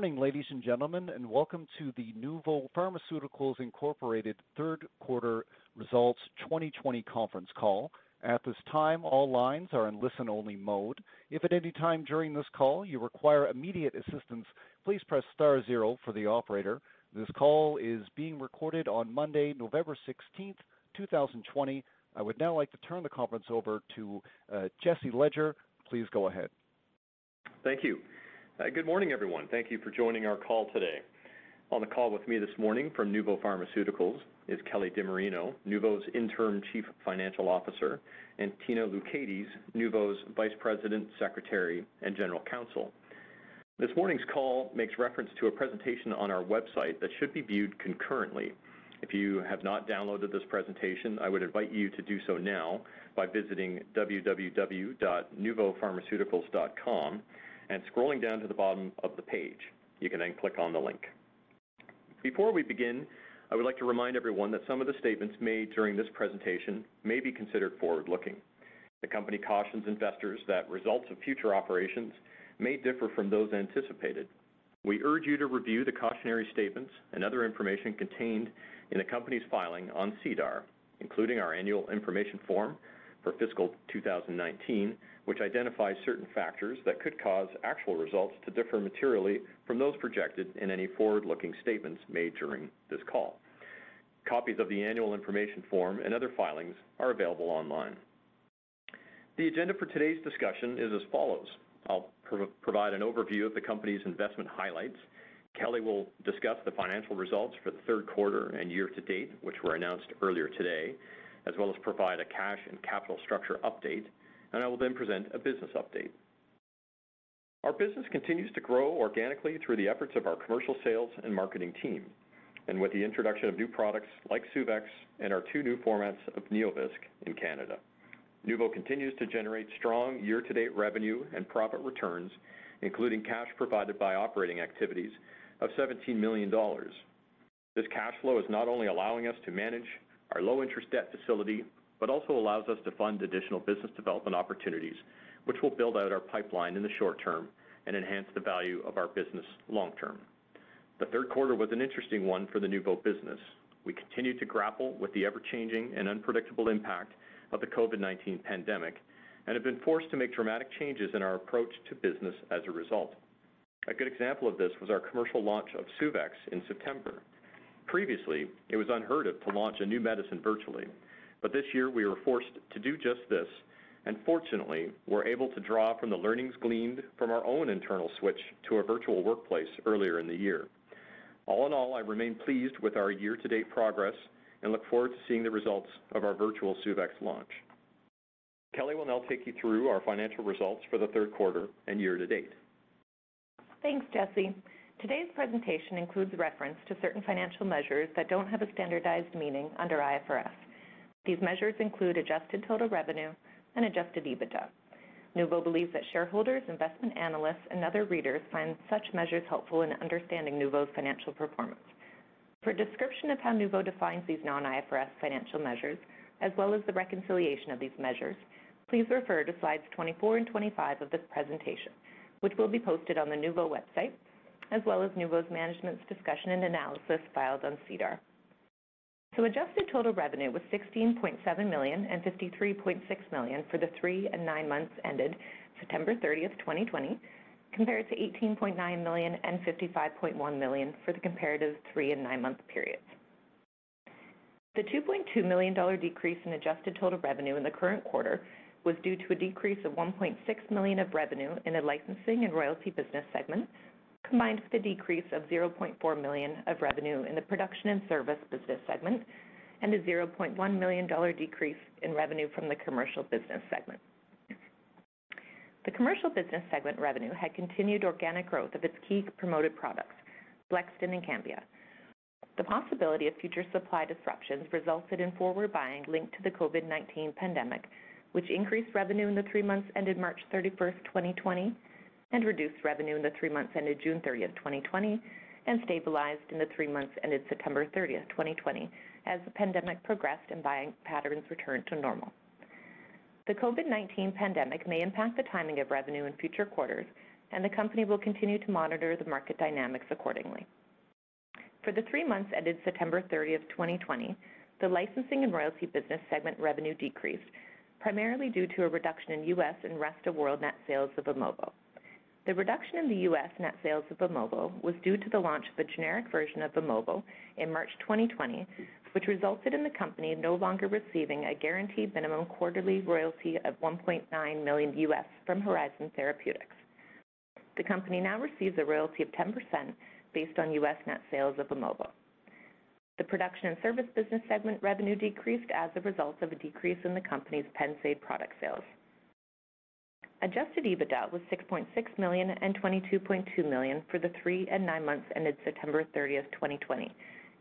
Morning, ladies and gentlemen, and welcome to the Nuvo Pharmaceuticals Incorporated third quarter results 2020 conference call. At this time, all lines are in listen-only mode. If at any time during this call you require immediate assistance, please press star zero for the operator. This call is being recorded on Monday, November 16th, 2020. I would now like to turn the conference over to uh, Jesse Ledger. Please go ahead. Thank you. Good morning, everyone. Thank you for joining our call today. On the call with me this morning from Nuvo Pharmaceuticals is Kelly DiMarino, Nuvo's Interim Chief Financial Officer, and Tina Loucaides, Nuvo's Vice President, Secretary, and General Counsel. This morning's call makes reference to a presentation on our website that should be viewed concurrently. If you have not downloaded this presentation, I would invite you to do so now by visiting www.nuvopharmaceuticals.com and scrolling down to the bottom of the page. You can then click on the link. Before we begin, I would like to remind everyone that some of the statements made during this presentation may be considered forward-looking. The company cautions investors that results of future operations may differ from those anticipated. We urge you to review the cautionary statements and other information contained in the company's filing on SEDAR, including our annual information form for fiscal 2019, which identifies certain factors that could cause actual results to differ materially from those projected in any forward-looking statements made during this call. Copies of the annual information form and other filings are available online. The agenda for today's discussion is as follows. I'll provide an overview of the company's investment highlights. Kelly will discuss the financial results for the third quarter and year to date, which were announced earlier today as well as provide a cash and capital structure update, and I will then present a business update. Our business continues to grow organically through the efforts of our commercial sales and marketing team, and with the introduction of new products like Suvexx and our two new formats of NeoVisc in Canada. Nuvo continues to generate strong year-to-date revenue and profit returns, including cash provided by operating activities of $17 million. This cash flow is not only allowing us to manage our low-interest debt facility, but also allows us to fund additional business development opportunities, which will build out our pipeline in the short term and enhance the value of our business long term. The third quarter was an interesting one for the Nuvo business. We continue to grapple with the ever-changing and unpredictable impact of the COVID-19 pandemic and have been forced to make dramatic changes in our approach to business as a result. A good example of this was our commercial launch of Suvexx in September. Previously, it was unheard of to launch a new medicine virtually, but this year we were forced to do just this, and fortunately, we're able to draw from the learnings gleaned from our own internal switch to a virtual workplace earlier in the year. All in all, I remain pleased with our year-to-date progress and look forward to seeing the results of our virtual Suvexx launch. Kelly will now take you through our financial results for the third quarter and year to date. Thanks, Jesse. Today's presentation includes reference to certain financial measures that don't have a standardized meaning under IFRS. These measures include adjusted total revenue and adjusted EBITDA. Nuvo believes that shareholders, investment analysts, and other readers find such measures helpful in understanding Nuvo's financial performance. For a description of how Nuvo defines these non-IFRS financial measures, as well as the reconciliation of these measures, please refer to slides 24 and 25 of this presentation, which will be posted on the Nuvo website as well as Nuvo's management's discussion and analysis filed on SEDAR. So adjusted total revenue was $16.7 million and $53.6 million for the three and nine months ended September 30th, 2020, compared to $18.9 million and $55.1 million for the comparative three and nine month periods. The $2.2 million decrease in adjusted total revenue in the current quarter was due to a decrease of 1.6 million of revenue in the licensing and royalty business segment, combined with a decrease of 0.4 million of revenue in the production and service business segment and a $0.1 million decrease in revenue from the commercial business segment. The commercial business segment revenue had continued organic growth of its key promoted products, Blexten, and Cambia. The possibility of future supply disruptions resulted in forward buying linked to the COVID-19 pandemic, which increased revenue in the three months ended March 31st, 2020, and reduced revenue in the three months ended June 30th, 2020, and stabilized in the three months ended September 30th, 2020, as the pandemic progressed and buying patterns returned to normal. The COVID-19 pandemic may impact the timing of revenue in future quarters, and the company will continue to monitor the market dynamics accordingly. For the three months ended September 30th, 2020, the licensing and royalty business segment revenue decreased, primarily due to a reduction in U.S. and rest of world net sales of Vimovo. The reduction in the U.S. net sales of Vimovo was due to the launch of a generic version of Vimovo in March 2020, which resulted in the company no longer receiving a guaranteed minimum quarterly royalty of 1.9 million US from Horizon Therapeutics. The company now receives a royalty of 10% based on U.S. net sales of Vimovo. The production and service business segment revenue decreased as a result of a decrease in the company's Pennsaid product sales. Adjusted EBITDA was $6.6 million and $22.2 million for the three and nine months ended September 30th, 2020,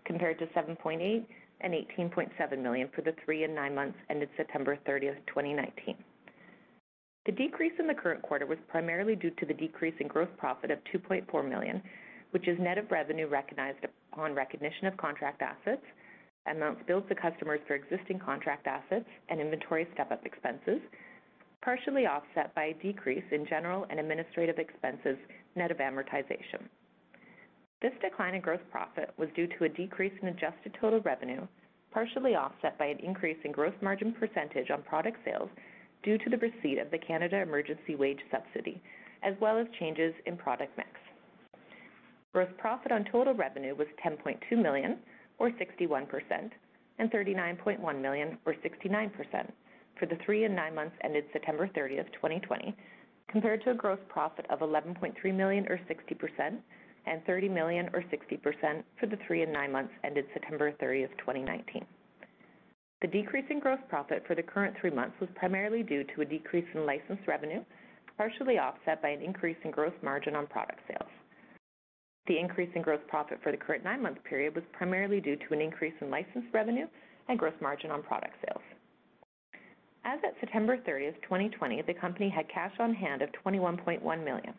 compared to $7.8 million and $18.7 million for the three and nine months ended September 30th, 2019. The decrease in the current quarter was primarily due to the decrease in gross profit of 2.4 million, which is net of revenue recognized upon recognition of contract assets, amounts billed to customers for existing contract assets, and inventory step-up expenses, partially offset by a decrease in general and administrative expenses net of amortization. This decline in gross profit was due to a decrease in adjusted total revenue, partially offset by an increase in gross margin percentage on product sales due to the receipt of the Canada Emergency Wage Subsidy, as well as changes in product mix. Gross profit on total revenue was 10.2 million, or 61%, and 39.1 million, or 69%, for the three and nine months ended September 30th, 2020, compared to a gross profit of 11.3 million, or 60%, and 30 million, or 60%, for the three and nine months ended September 30th, 2019. The decrease in gross profit for the current three months was primarily due to a decrease in license revenue, partially offset by an increase in gross margin on product sales. The increase in gross profit for the current nine-month period was primarily due to an increase in license revenue and gross margin on product sales. As at September 30th, 2020, the company had cash on hand of 21.1 million.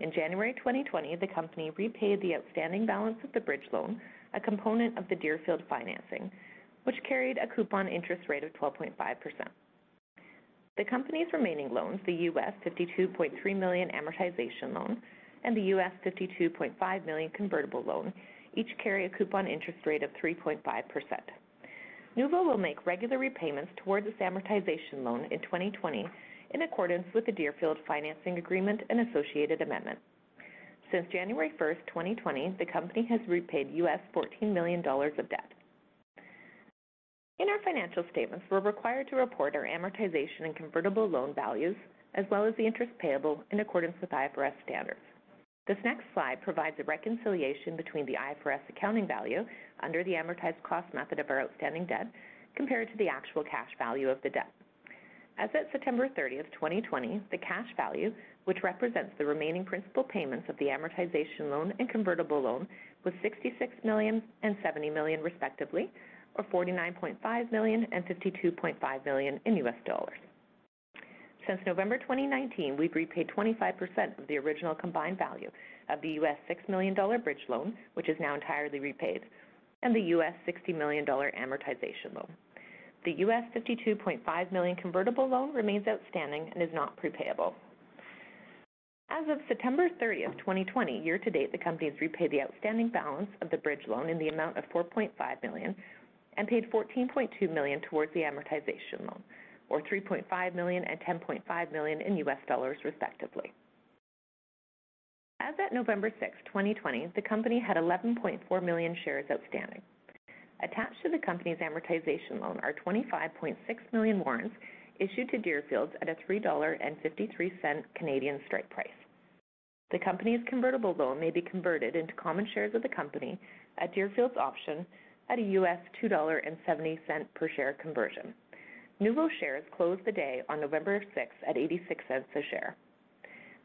In January 2020, the company repaid the outstanding balance of the bridge loan, a component of the Deerfield financing, which carried a coupon interest rate of 12.5%. The company's remaining loans, the US 52.3 million amortization loan and the US 52.5 million convertible loan each carry a coupon interest rate of 3.5%. Nuvo will make regular repayments towards this amortization loan in 2020 in accordance with the Deerfield financing agreement and associated amendment. Since January 1st, 2020, the company has repaid US $14 million of debt. In our financial statements, we're required to report our amortization and convertible loan values, as well as the interest payable in accordance with IFRS standards. This next slide provides a reconciliation between the IFRS accounting value under the amortized cost method of our outstanding debt compared to the actual cash value of the debt. As of September 30th, 2020, the cash value, which represents the remaining principal payments of the amortization loan and convertible loan, was $66 million and $70 million respectively, or $49.5 million and $52.5 million in US dollars. Since November 2019, we've repaid 25% of the original combined value of the US $6 million bridge loan, which is now entirely repaid, and the US $60 million amortization loan. The US 52.5 million convertible loan remains outstanding and is not prepayable. As of September 30th, 2020, year to date, the company has repaid the outstanding balance of the bridge loan in the amount of 4.5 million and paid 14.2 million towards the amortization loan, or $3.5 million and $10.5 million in US dollars, respectively. As at November 6, 2020, the company had 11.4 million shares outstanding. Attached to the company's amortization loan are 25.6 million warrants issued to Deerfield at a $3.53 Canadian strike price. The company's convertible loan may be converted into common shares of the company at Deerfield's option at a US $2.70 per share conversion. Nuvo shares closed the day on November 6 at 86 cents a share.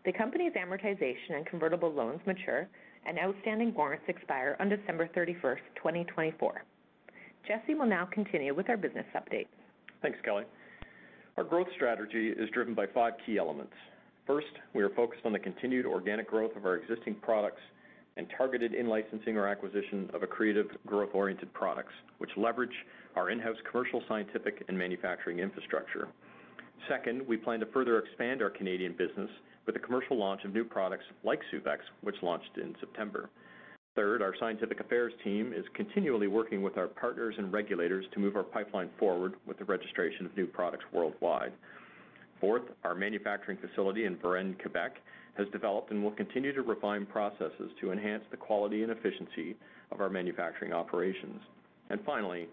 The company's amortization and convertible loans mature, and outstanding warrants expire on December 31st, 2024. Jesse will now continue with our business update. Thanks, Kelly. Our growth strategy is driven by five key elements. First, we are focused on the continued organic growth of our existing products and targeted in-licensing or acquisition of accretive growth-oriented products, which leverage our in-house commercial, scientific, and manufacturing infrastructure. Second, we plan to further expand our Canadian business with the commercial launch of new products like Suvexx, which launched in September. Third, our scientific affairs team is continually working with our partners and regulators to move our pipeline forward with the registration of new products worldwide. Fourth, our manufacturing facility in Varennes, Quebec, has developed and will continue to refine processes to enhance the quality and efficiency of our manufacturing operations. And finally,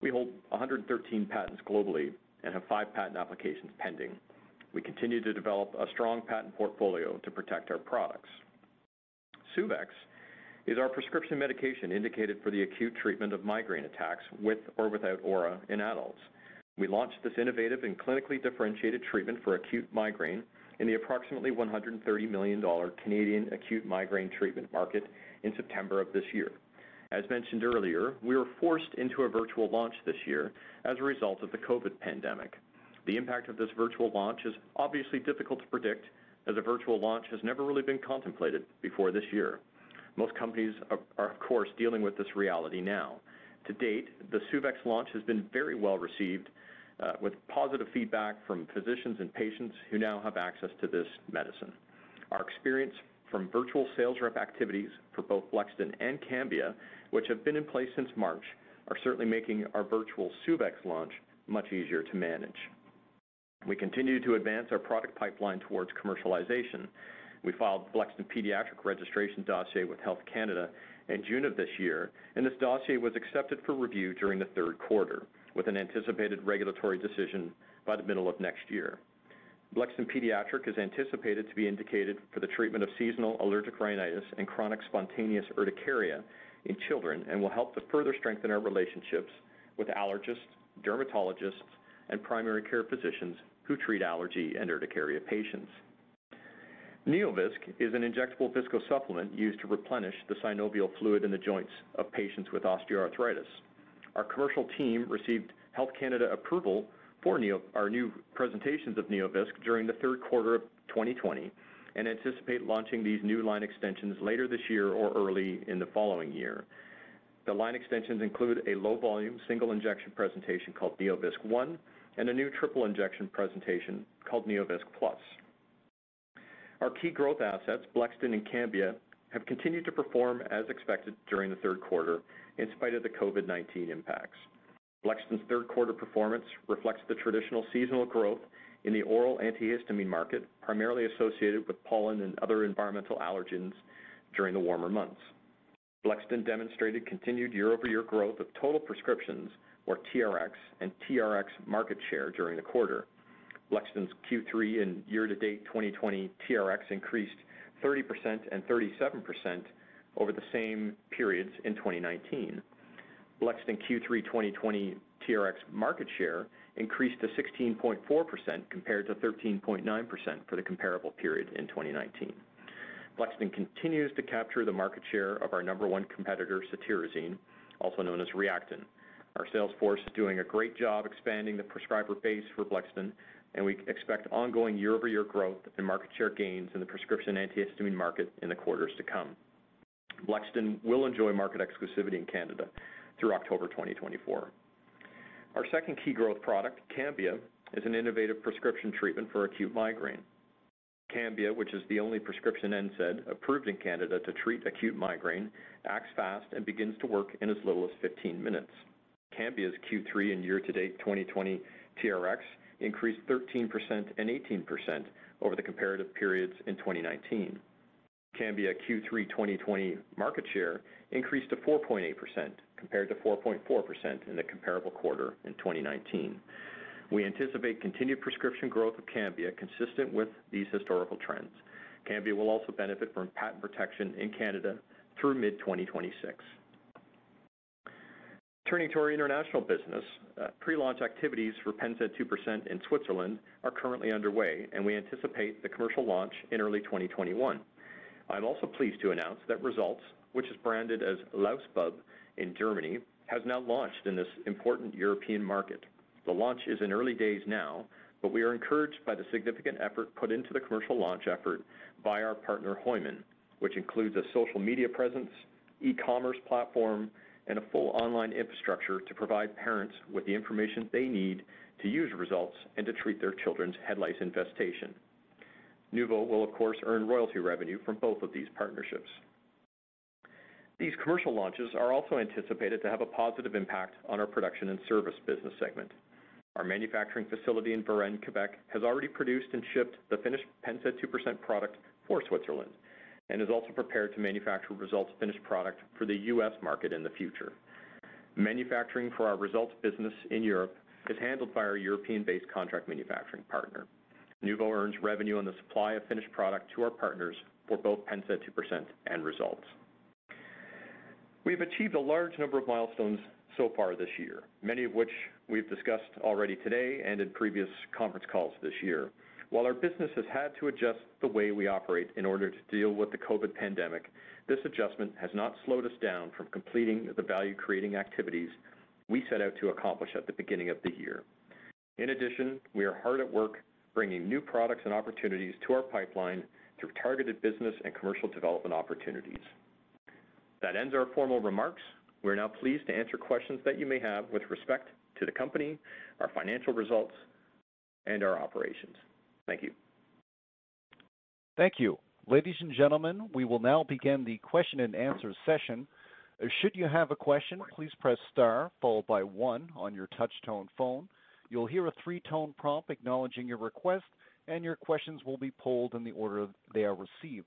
we hold 113 patents globally and have five patent applications pending. We continue to develop a strong patent portfolio to protect our products. Suvexx is our prescription medication indicated for the acute treatment of migraine attacks with or without aura in adults. We launched this innovative and clinically differentiated treatment for acute migraine in the approximately 130 million dollar Canadian acute migraine treatment market in September of this year. As mentioned earlier, we were forced into a virtual launch this year as a result of the COVID pandemic. The impact of this virtual launch is obviously difficult to predict, as a virtual launch has never really been contemplated before this year. Most companies are, of course, dealing with this reality now. To date, the Suvexx launch has been very well received, Uh, with positive feedback from physicians and patients who now have access to this medicine. Our experience from virtual sales rep activities for both Blexten and Cambia, which have been in place since March, are certainly making our virtual Suvexx launch much easier to manage. We continue to advance our product pipeline towards commercialization. We filed Blexten pediatric registration dossier with Health Canada in June of this year, and this dossier was accepted for review during the third quarter, with an anticipated regulatory decision by the middle of next year. Blexten Pediatric is anticipated to be indicated for the treatment of seasonal allergic rhinitis and chronic spontaneous urticaria in children and will help to further strengthen our relationships with allergists, dermatologists, and primary care physicians who treat allergy and urticaria patients. NeoVisc is an injectable viscosupplement used to replenish the synovial fluid in the joints of patients with osteoarthritis. Our commercial team received Health Canada approval for our new presentations of NeoVisc during the third quarter of 2020 and anticipate launching these new line extensions later this year or early in the following year. The line extensions include a low-volume, single injection presentation called NeoVisc ONE and a new triple injection presentation called NeoVisc Plus. Our key growth assets, Blexten and Cambia, have continued to perform as expected during the third quarter in spite of the COVID-19 impacts. Blexten's third quarter performance reflects the traditional seasonal growth in the oral antihistamine market, primarily associated with pollen and other environmental allergens during the warmer months. Blexten demonstrated continued year-over-year growth of total prescriptions, or TRX, and TRX market share during the quarter. Blexten's Q3 and year-to-date 2020 TRX increased 30% and 37% over the same periods in 2019. Blexten Q3 2020 TRX market share increased to 16.4% compared to 13.9% for the comparable period in 2019. Blexten continues to capture the market share of our number one competitor, cetirizine, also known as Reactine. Our sales force is doing a great job expanding the prescriber base for Blexten, and we expect ongoing year-over-year growth and market share gains in the prescription antihistamine market in the quarters to come. Blexten will enjoy market exclusivity in Canada through October 2024. Our second key growth product, Cambia, is an innovative prescription treatment for acute migraine. Cambia, which is the only prescription NSAID approved in Canada to treat acute migraine, acts fast and begins to work in as little as 15 minutes. Cambia's Q3 and year-to-date 2020 TRX increased 13% and 18% over the comparative periods in 2019. Cambia Q3 2020 market share increased to 4.8% compared to 4.4% in the comparable quarter in 2019. We anticipate continued prescription growth of Cambia consistent with these historical trends. Cambia will also benefit from patent protection in Canada through mid-2026. Turning to our international business, uh, pre-launch activities for Pennsaid 2% in Switzerland are currently underway, and we anticipate the commercial launch in early 2021. I'm also pleased to announce that Resultz, which is branded as Lausbub in Germany, has now launched in this important European market. The launch is in early days now, but we are encouraged by the significant effort put into the commercial launch effort by our partner Hooyman, which includes a social media presence, e-commerce platform, and a full online infrastructure to provide parents with the information they need to use Resultz and to treat their children's head lice infestation. Nuvo will, of course, earn royalty revenue from both of these partnerships. These commercial launches are also anticipated to have a positive impact on our production and service business segment. Our manufacturing facility in Varennes, Quebec, has already produced and shipped the finished Pennsaid 2% product for Switzerland, and is also prepared to manufacture Resultz finished product for the U.S. market in the future. Manufacturing for our Resultz business in Europe is handled by our European-based contract manufacturing partner. Nuvo earns revenue on the supply of finished product to our partners for both Pennsaid 2% and Resultz. We've achieved a large number of milestones so far this year, many of which we've discussed already today and in previous conference calls this year. While our business has had to adjust the way we operate in order to deal with the COVID pandemic, this adjustment has not slowed us down from completing the value-creating activities we set out to accomplish at the beginning of the year. In addition, we are hard at work bringing new products and opportunities to our pipeline through targeted business and commercial development opportunities. That ends our formal remarks. We're now pleased to answer questions that you may have with respect to the company, our financial results, and our operations. Thank you. Thank you. Ladies and gentlemen, we will now begin the question and answer session. Should you have a question, please press star followed by one on your touch-tone phone. You'll hear a three-tone prompt acknowledging your request, and your questions will be polled in the order they are received.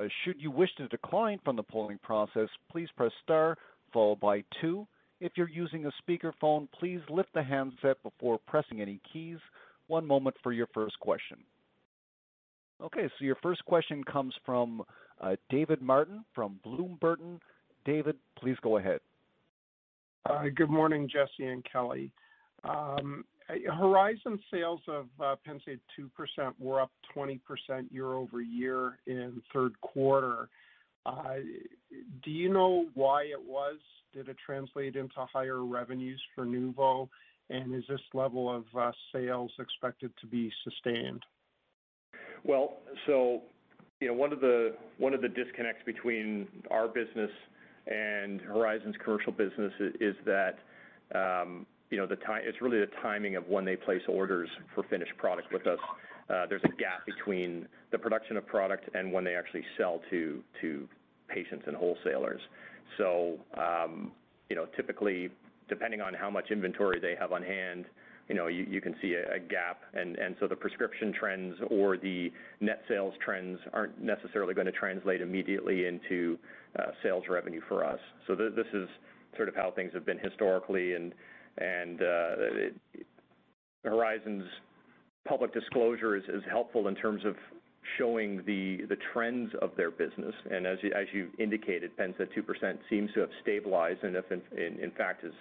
Uh, should you wish to decline from the polling process, please press star followed by two. If you're using a speakerphone, please lift the handset before pressing any keys. One moment for your first question. Okay, so your first question comes from uh, David Martin from Bloom Burton. David, please go ahead. Uh, good morning, Jesse and Kelly. Um, Horizon sales of uh, Pennsaid 2% were up 20% year-over-year in third quarter. Uh, do you know why it was? Did it translate into higher revenues for Nuvo? And is this level of uh, sales expected to be sustained? Well, so you know, one of the one of the disconnects between our business and Horizon's commercial business is that um, you know it's really the timing of when they place orders for finished product with us. Uh, there's a gap between the production of product and when they actually sell to to patients and wholesalers. So um, you know, typically depending on how much inventory they have on hand, you know, you, can see a, gap. And, and so the prescription trends or the net sales trends aren't necessarily going to translate immediately into uh, sales revenue for us. So this is sort of how things have been historically, and uh, Horizon's public disclosure is, helpful in terms of showing the trends of their business. And as you, indicated, Pennsaid 2% seems to have stabilized, and if in fact is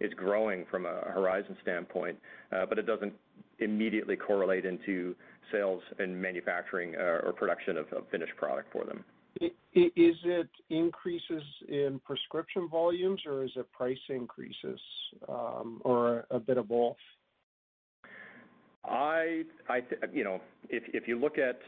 is growing from a Horizon standpoint, uh, but it doesn't immediately correlate into sales and manufacturing uh, or production of, of finished product for them. Is it increases in prescription volumes, or is it price increases, um, or a bit of both? I, I, you know, if if you look at,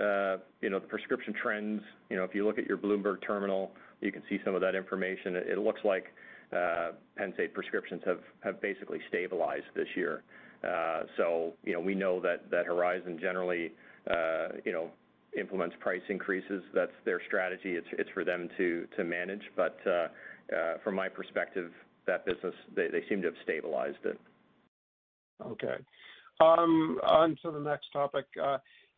uh, you know, the prescription trends, you know, if you look at your Bloomberg terminal, you can see some of that information. It, it looks like Pennsaid prescriptions have basically stabilized this year. Uh, so, you know, we know that Horizon generally, uh, you know, implements price increases. That's their strategy. It's for them to manage. But from my perspective, that business, they they seem to have stabilized it. Okay. Um, on to the next topic.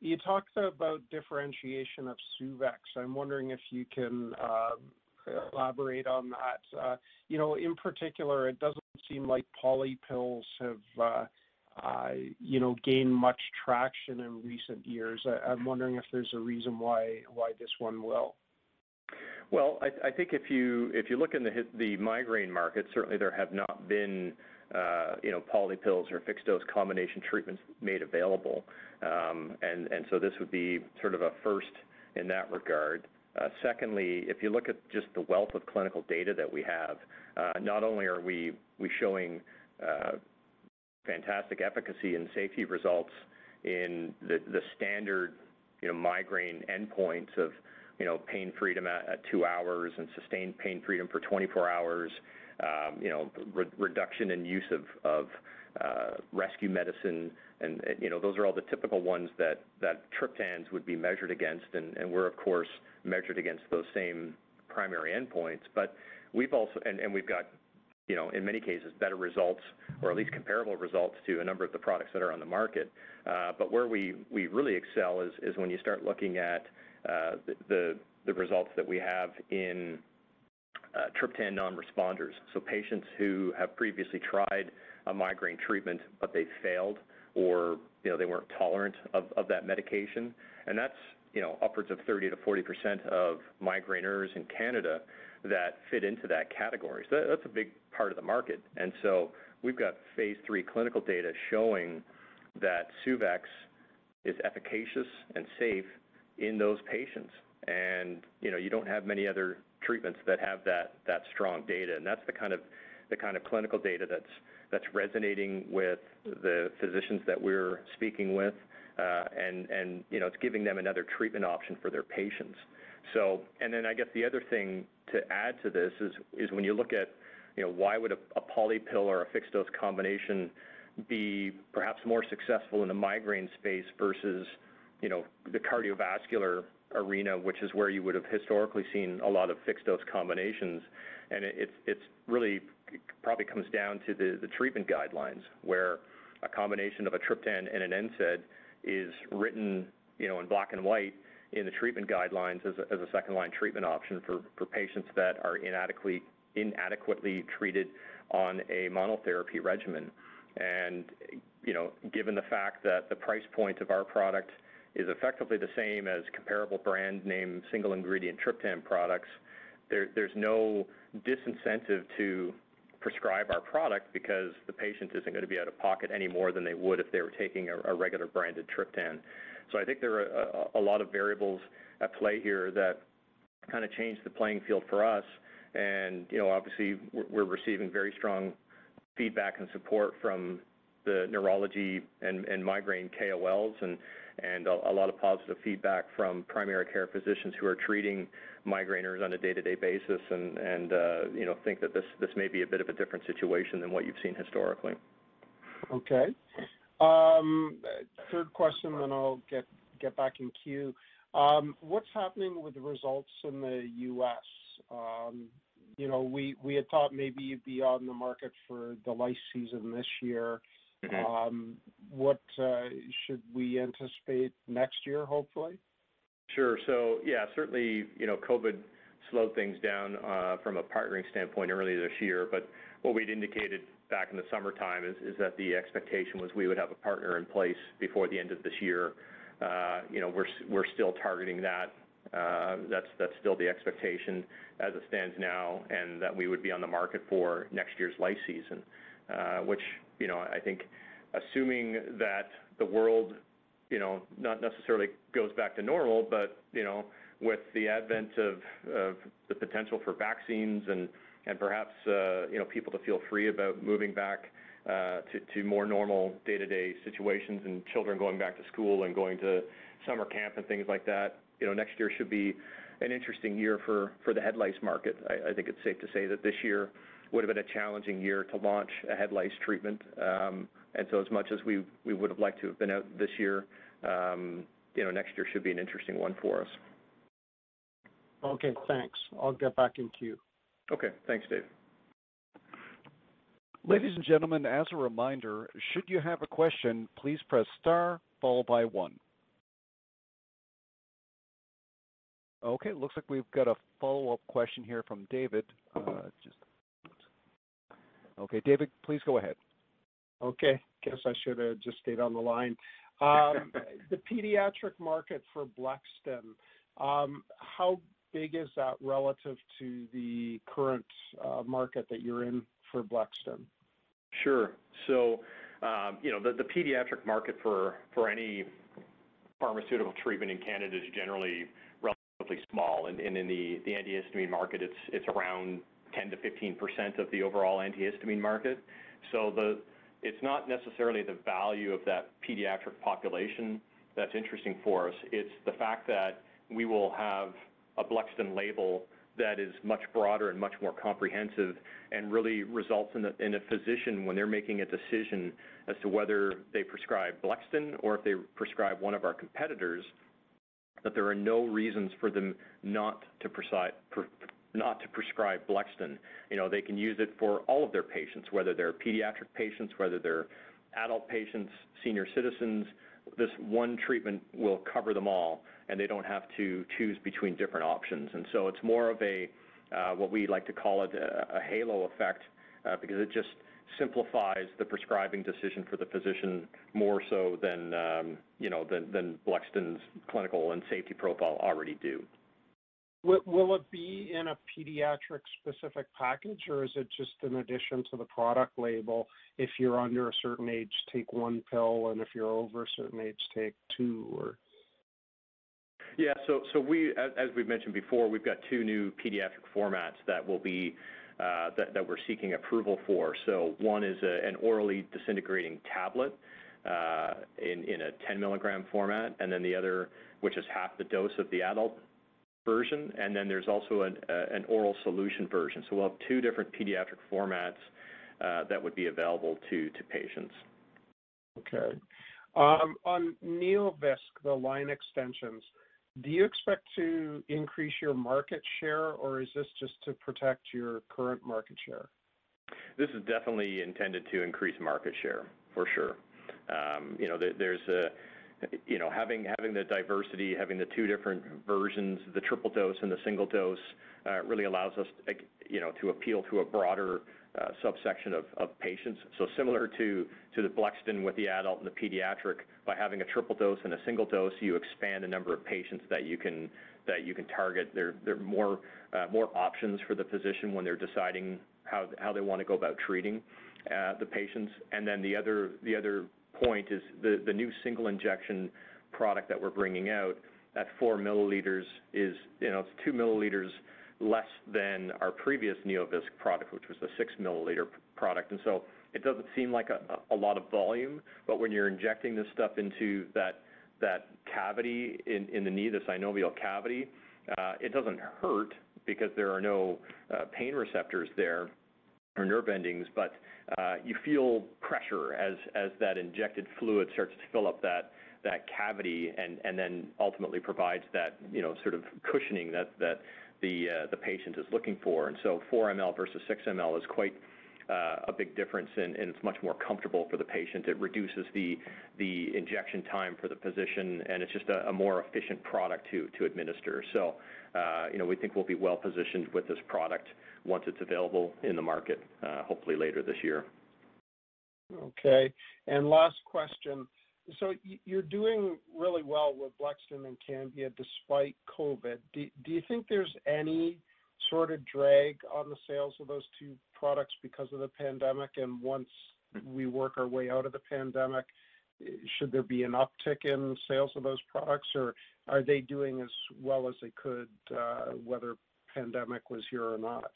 You talked about differentiation of Suvexx. I'm wondering if you can um, elaborate on that. Uh, you know, in particular, it doesn't seem like poly pills have, uh, uh, you know, gained much traction in recent years. I, am wondering if there's a reason why this one will. Well, I think if you look in the migraine market, certainly there have not been you know, poly pills or fixed-dose combination treatments made available. Um and so this would be sort of a first in that regard. Uh, secondly, if you look at just the wealth of clinical data that we have, uh, not only are we showing uh, fantastic efficacy and safety results in the standard migraine endpoints of pain freedom at two hours and sustained pain freedom for 24 hours, um, reduction in use of rescue medicine, and uh, you know, those are all the typical ones that triptans would be measured against, and we're, of course, measured against those same primary endpoints. But we've also, and, we've got, you know, in many cases, better results or at least comparable results to a number of the products that are on the market. Uh, but where we really excel is when you start looking at uh, the results that we have in uh, triptan non-responders. So patients who have previously tried a migraine treatment, but they failed or they weren't tolerant of that medication. And that's upwards of 30%-40% of migraineurs in Canada that fit into that category. So that's a big part of the market. And so we've got phase III clinical data showing that Suvexx is efficacious and safe in those patients. And you know, you don't have many other treatments that have that strong data, and that's the kind of clinical data that's resonating with the physicians that we're speaking with. Uh, and it's giving them another treatment option for their patients. So, and then I guess the other thing to add to this is when you look at why would a poly pill or a fixed-dose combination be perhaps more successful in the migraine space versus the cardiovascular arena, which is where you would have historically seen a lot of fixed-dose combinations. And it it's, it's really probably comes down to the the treatment guidelines, where a combination of a triptan and an NSAID is written you know, in black and white in the treatment guidelines as a second-line treatment option for for patients that are inadequately inadequately treated on a monotherapy regimen. And you know, given the fact that the price point of our product is effectively the same as comparable brand name single-ingredient triptan products, there, there's no disincentive to prescribe our product because the patient isn't going to be out of pocket any more than they would if they were taking a regular branded triptan. So I think there are a lot of variables at play here that kind of change the playing field for us. And you know, obviously, we're receiving very strong feedback and support from the neurology and migraine KOLs and and a lot of positive feedback from primary care physicians who are treating migraineurs on a day-to-day basis and and uh, you know think that this this may be a bit of a different situation than what you've seen historically. Okay. Um, third question, then I'll get get back in queue. Um, what's happening with the Resultz in the U.S.? Um, you know, we had thought maybe you'd be on the market for the lice season this year. Mm-hmm. Um, what uh, should we anticipate next year, hopefully? Sure. So yeah, certainly, you know, COVID slowed things down uh, from a partnering standpoint earlier this year. But what we'd indicated back in the summertime is that the expectation was we would have a partner in place before the end of this year. Uh, you know, we're we're still targeting that. Uh that's that's still the expectation as it stands now, and that we would be on the market for next year's lice season. Uh, which you know, I think assuming that the world not necessarily goes back to normal, but you know, with the advent of of the potential for vaccines and and perhaps uh, you know, people to feel free about moving back uh, to to more normal day-to-day situations and children going back to school and going to summer camp and things like that, you know, next year should be an interesting year for for the head lice market. I think it's safe to say that this year would've been a challenging year to launch a head lice treatment. Um, and so as much as we would've liked to have been out this year, um, next year should be an interesting one for us. Okay, thanks. I'll get back in queue. Okay. Thanks, Dave. Ladies and gentlemen, as a reminder, should you have a question, please press star followed by one. Okay, looks like we've got a follow-up question here from David. Uh, Okay, David, please go ahead. Okay. Guess I should have just stayed on the line. The pediatric market for Blexten, how big is that relative to the current uh, market that you're in for Blexten? Sure. So, um, you know, the, the pediatric market for, for any pharmaceutical treatment in Canada is generally relatively small, and, and in the, the antihistamine market, it's, it's around 10 to 15 percent of the overall antihistamine market. So it's not necessarily the value of that pediatric population that's interesting for us. It's the fact that we will have a Blexten label that is much broader and much more comprehensive and really results in, a physician when they're making a decision as to whether they prescribe Blexten or if they prescribe one of our competitors, that there are no reasons for them not to not to prescribe Blexten. You know, they can use it for all of their patients, whether they're pediatric patients, whether they're adult patients, senior citizens, this one treatment will cover them all, and they don't have to choose between different options. And so it's more of a uh, what we like to call it a, a halo effect uh, because it just simplifies the prescribing decision for the physician more so than um, you know than, than Blexten's clinical and safety profile already do. Will, it be in a pediatric specific package, or is it just an addition to the product label? If you're under a certain age, take one pill, and if you're over a certain age, take two. Or yeah, so so we, as, we've mentioned before, we've got two new pediatric formats that will be uh, we're seeking approval for. So one is an orally disintegrating tablet uh, in in a 10 milligram format, and then the other, which is half the dose of the adult version, and then there's also an, uh, an oral solution version. So we'll have two different pediatric formats uh, that would be available to, to patients. Okay. Um, on NeoVisc, the line extensions, do you expect to increase your market share, or is this just to protect your current market share? This is definitely intended to increase market share, for sure. Um, you know, there's a you know, having the diversity, having the two different versions, the triple dose and the single dose, uh, really allows us, you know, to appeal to a broader uh, subsection of, patients. So similar to the Blexten with the adult and the pediatric, by having a triple dose and a single dose, you expand the number of patients that you can target. There are more uh, more options for the physician when they're deciding how they want to go about treating the patients. The other point is the, new single injection product that we're bringing out at 4 milliliters is, you know, it's 2 milliliters less than our previous NeoVisc product, which was the 6 milliliter product. And so it doesn't seem like a, lot of volume, but when you're injecting this stuff into that cavity in, the knee, the synovial cavity, uh, it doesn't hurt because there are no uh, pain receptors there or nerve endings, but you feel pressure as that injected fluid starts to fill up that cavity and then ultimately provides that you know sort of cushioning that uh, the patient is looking for. And so 4 ml versus 6 ml is quite a big difference, and, it's much more comfortable for the patient. It reduces the injection time for the physician, and it's just a, more efficient product to administer. So, uh, you know, we think we'll be well positioned with this product once it's available in the market, uh, hopefully later this year. Okay. And last question. So you're doing really well with Blexten and Cambia despite COVID. Do you think there's any sort of drag on the sales of those two products because of the pandemic? And once we work our way out of the pandemic, should there be an uptick in sales of those products, or are they doing as well as they could, uh, whether pandemic was here or not?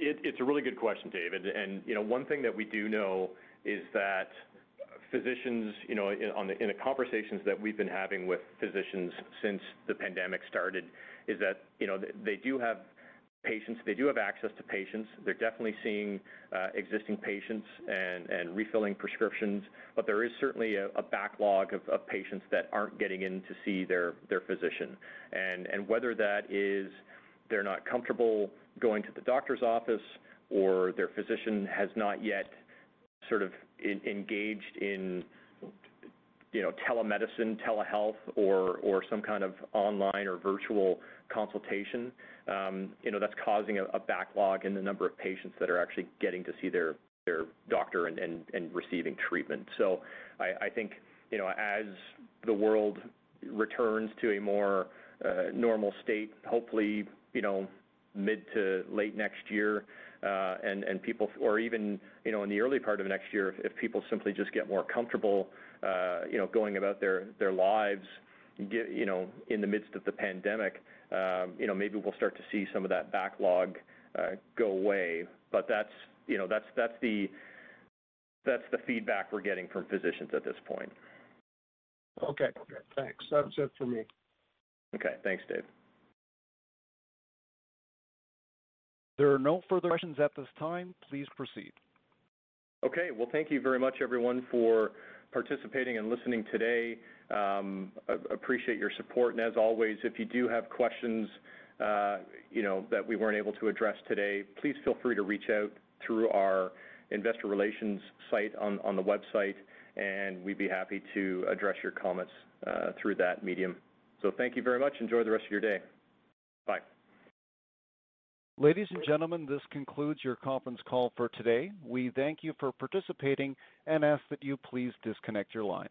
It's a really good question, David. And you know, one thing that we do know is that physicians, you know, in, the, in the conversations that we've been having with physicians since the pandemic started, is that you know they do have patients, they do have access to patients. They're definitely seeing uh, existing patients and, refilling prescriptions, but there is certainly a, backlog of, patients that aren't getting in to see their, physician. Whether that is they're not comfortable going to the doctor's office or their physician has not yet sort of engaged in you know telemedicine, telehealth, or some kind of online or virtual consultation. Um, you know that's causing a, backlog in the number of patients that are actually getting to see their doctor and, receiving treatment. So I, think you know as the world returns to a more uh, normal state, hopefully, you know, mid to late next year, uh, and people, or even you know, in the early part of next year, if, people simply just get more comfortable, uh, you know, going about their lives, you know, in the midst of the pandemic, um, you know, maybe we'll start to see some of that backlog uh, go away. But that's you know, that's that's the that's the feedback we're getting from physicians at this point. Okay, thanks. That's it for me. Okay, thanks, Dave. There are no further questions at this time. Please proceed. Okay, well, thank you very much, everyone, for participating and listening today. Um, appreciate your support, and as always, if you do have questions, uh, you know, that we weren't able to address today, please feel free to reach out through our investor relations site on, on the website, and we'd be happy to address your comments uh, through that medium. So thank you very much. Enjoy the rest of your day. Bye. Ladies and gentlemen, this concludes your conference call for today. We thank you for participating and ask that you please disconnect your lines.